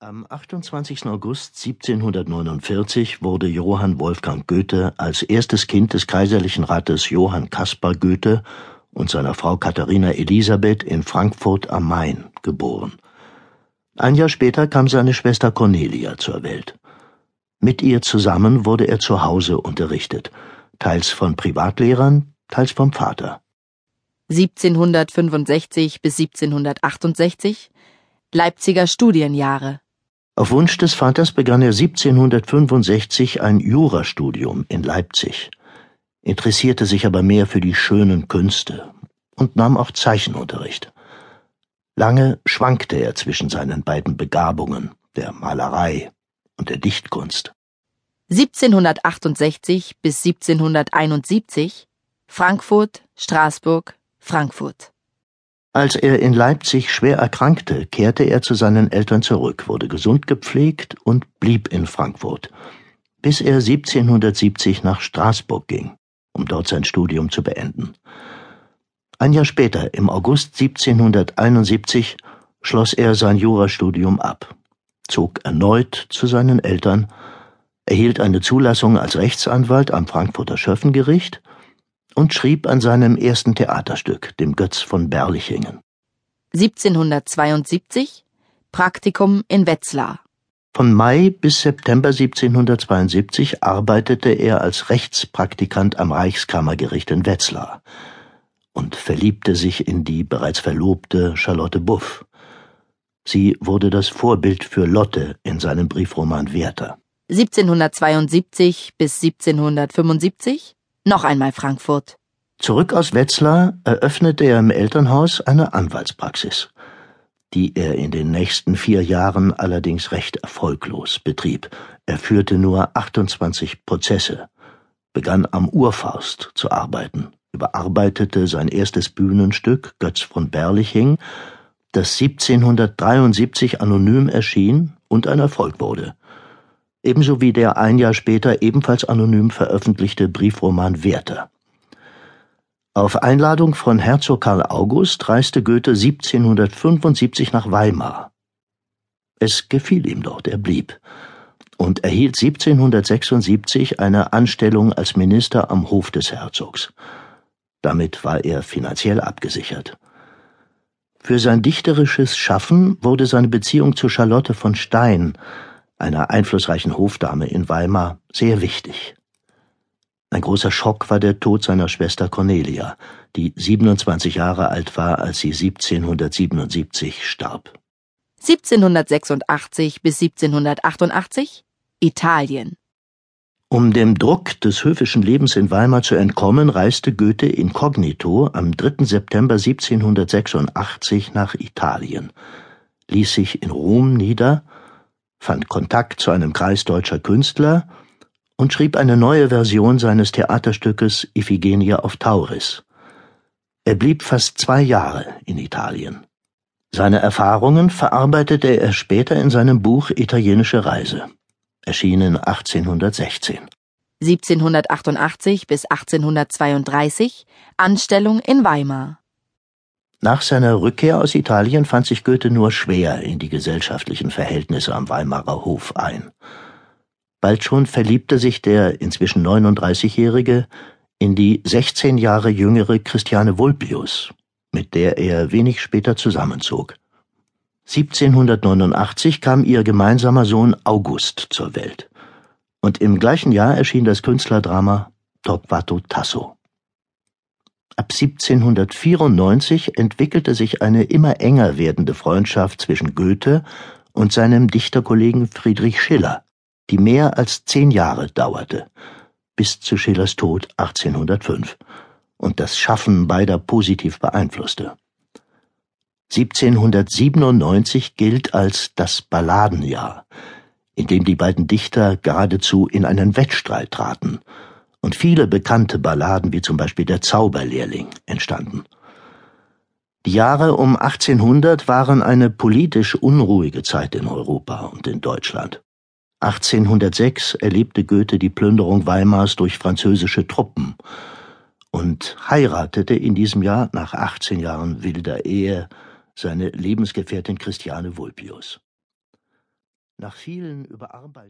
Am 28. August 1749 wurde Johann Wolfgang Goethe als erstes Kind des kaiserlichen Rates Johann Caspar Goethe und seiner Frau Katharina Elisabeth in Frankfurt am Main geboren. Ein Jahr später kam seine Schwester Cornelia zur Welt. Mit ihr zusammen wurde er zu Hause unterrichtet, teils von Privatlehrern, teils vom Vater. 1765 bis 1768 Leipziger Studienjahre auf Wunsch des Vaters begann er 1765 ein Jurastudium in Leipzig, interessierte sich aber mehr für die schönen Künste und nahm auch Zeichenunterricht. Lange schwankte er zwischen seinen beiden Begabungen, der Malerei und der Dichtkunst. 1768 bis 1771 Frankfurt, Straßburg, Frankfurt. Als er in Leipzig schwer erkrankte, kehrte er zu seinen Eltern zurück, wurde gesund gepflegt und blieb in Frankfurt, bis er 1770 nach Straßburg ging, um dort sein Studium zu beenden. Ein Jahr später, im August 1771, schloss er sein Jurastudium ab, zog erneut zu seinen Eltern, erhielt eine Zulassung als Rechtsanwalt am Frankfurter Schöffengericht und schrieb an seinem ersten Theaterstück, dem Götz von Berlichingen. 1772 Praktikum in Wetzlar. Von Mai bis September 1772 arbeitete er als Rechtspraktikant am Reichskammergericht in Wetzlar und verliebte sich in die bereits verlobte Charlotte Buff. Sie wurde das Vorbild für Lotte in seinem Briefroman Werther. 1772 bis 1775 noch einmal Frankfurt. Zurück aus Wetzlar eröffnete er im Elternhaus eine Anwaltspraxis, die er in den nächsten vier Jahren allerdings recht erfolglos betrieb. Er führte nur 28 Prozesse, begann am Urfaust zu arbeiten, überarbeitete sein erstes Bühnenstück Götz von Berliching, das 1773 anonym erschien und ein Erfolg wurde ebenso wie der ein Jahr später ebenfalls anonym veröffentlichte Briefroman Werther. Auf Einladung von Herzog Karl August reiste Goethe 1775 nach Weimar. Es gefiel ihm dort, er blieb und erhielt 1776 eine Anstellung als Minister am Hof des Herzogs. Damit war er finanziell abgesichert. Für sein dichterisches Schaffen wurde seine Beziehung zu Charlotte von Stein einer einflussreichen Hofdame in Weimar, sehr wichtig. Ein großer Schock war der Tod seiner Schwester Cornelia, die 27 Jahre alt war, als sie 1777 starb. 1786 bis 1788 Italien. Um dem Druck des höfischen Lebens in Weimar zu entkommen, reiste Goethe inkognito am 3. September 1786 nach Italien, ließ sich in Rom nieder fand Kontakt zu einem Kreis deutscher Künstler und schrieb eine neue Version seines Theaterstückes Iphigenie auf Tauris. Er blieb fast zwei Jahre in Italien. Seine Erfahrungen verarbeitete er später in seinem Buch Italienische Reise, erschienen 1816. 1788 bis 1832 Anstellung in Weimar. Nach seiner Rückkehr aus Italien fand sich Goethe nur schwer in die gesellschaftlichen Verhältnisse am Weimarer Hof ein. Bald schon verliebte sich der inzwischen 39-Jährige in die 16 Jahre jüngere Christiane Vulpius, mit der er wenig später zusammenzog. 1789 kam ihr gemeinsamer Sohn August zur Welt, und im gleichen Jahr erschien das Künstlerdrama Torquato Tasso. Ab 1794 entwickelte sich eine immer enger werdende Freundschaft zwischen Goethe und seinem Dichterkollegen Friedrich Schiller, die mehr als zehn Jahre dauerte, bis zu Schillers Tod 1805 und das Schaffen beider positiv beeinflusste. 1797 gilt als das Balladenjahr, in dem die beiden Dichter geradezu in einen Wettstreit traten und viele bekannte Balladen wie zum Beispiel Der Zauberlehrling entstanden. Die Jahre um 1800 waren eine politisch unruhige Zeit in Europa und in Deutschland. 1806 erlebte Goethe die Plünderung Weimars durch französische Truppen und heiratete in diesem Jahr nach 18 Jahren wilder Ehe seine Lebensgefährtin Christiane Vulpius. Nach vielen Überarbeitungen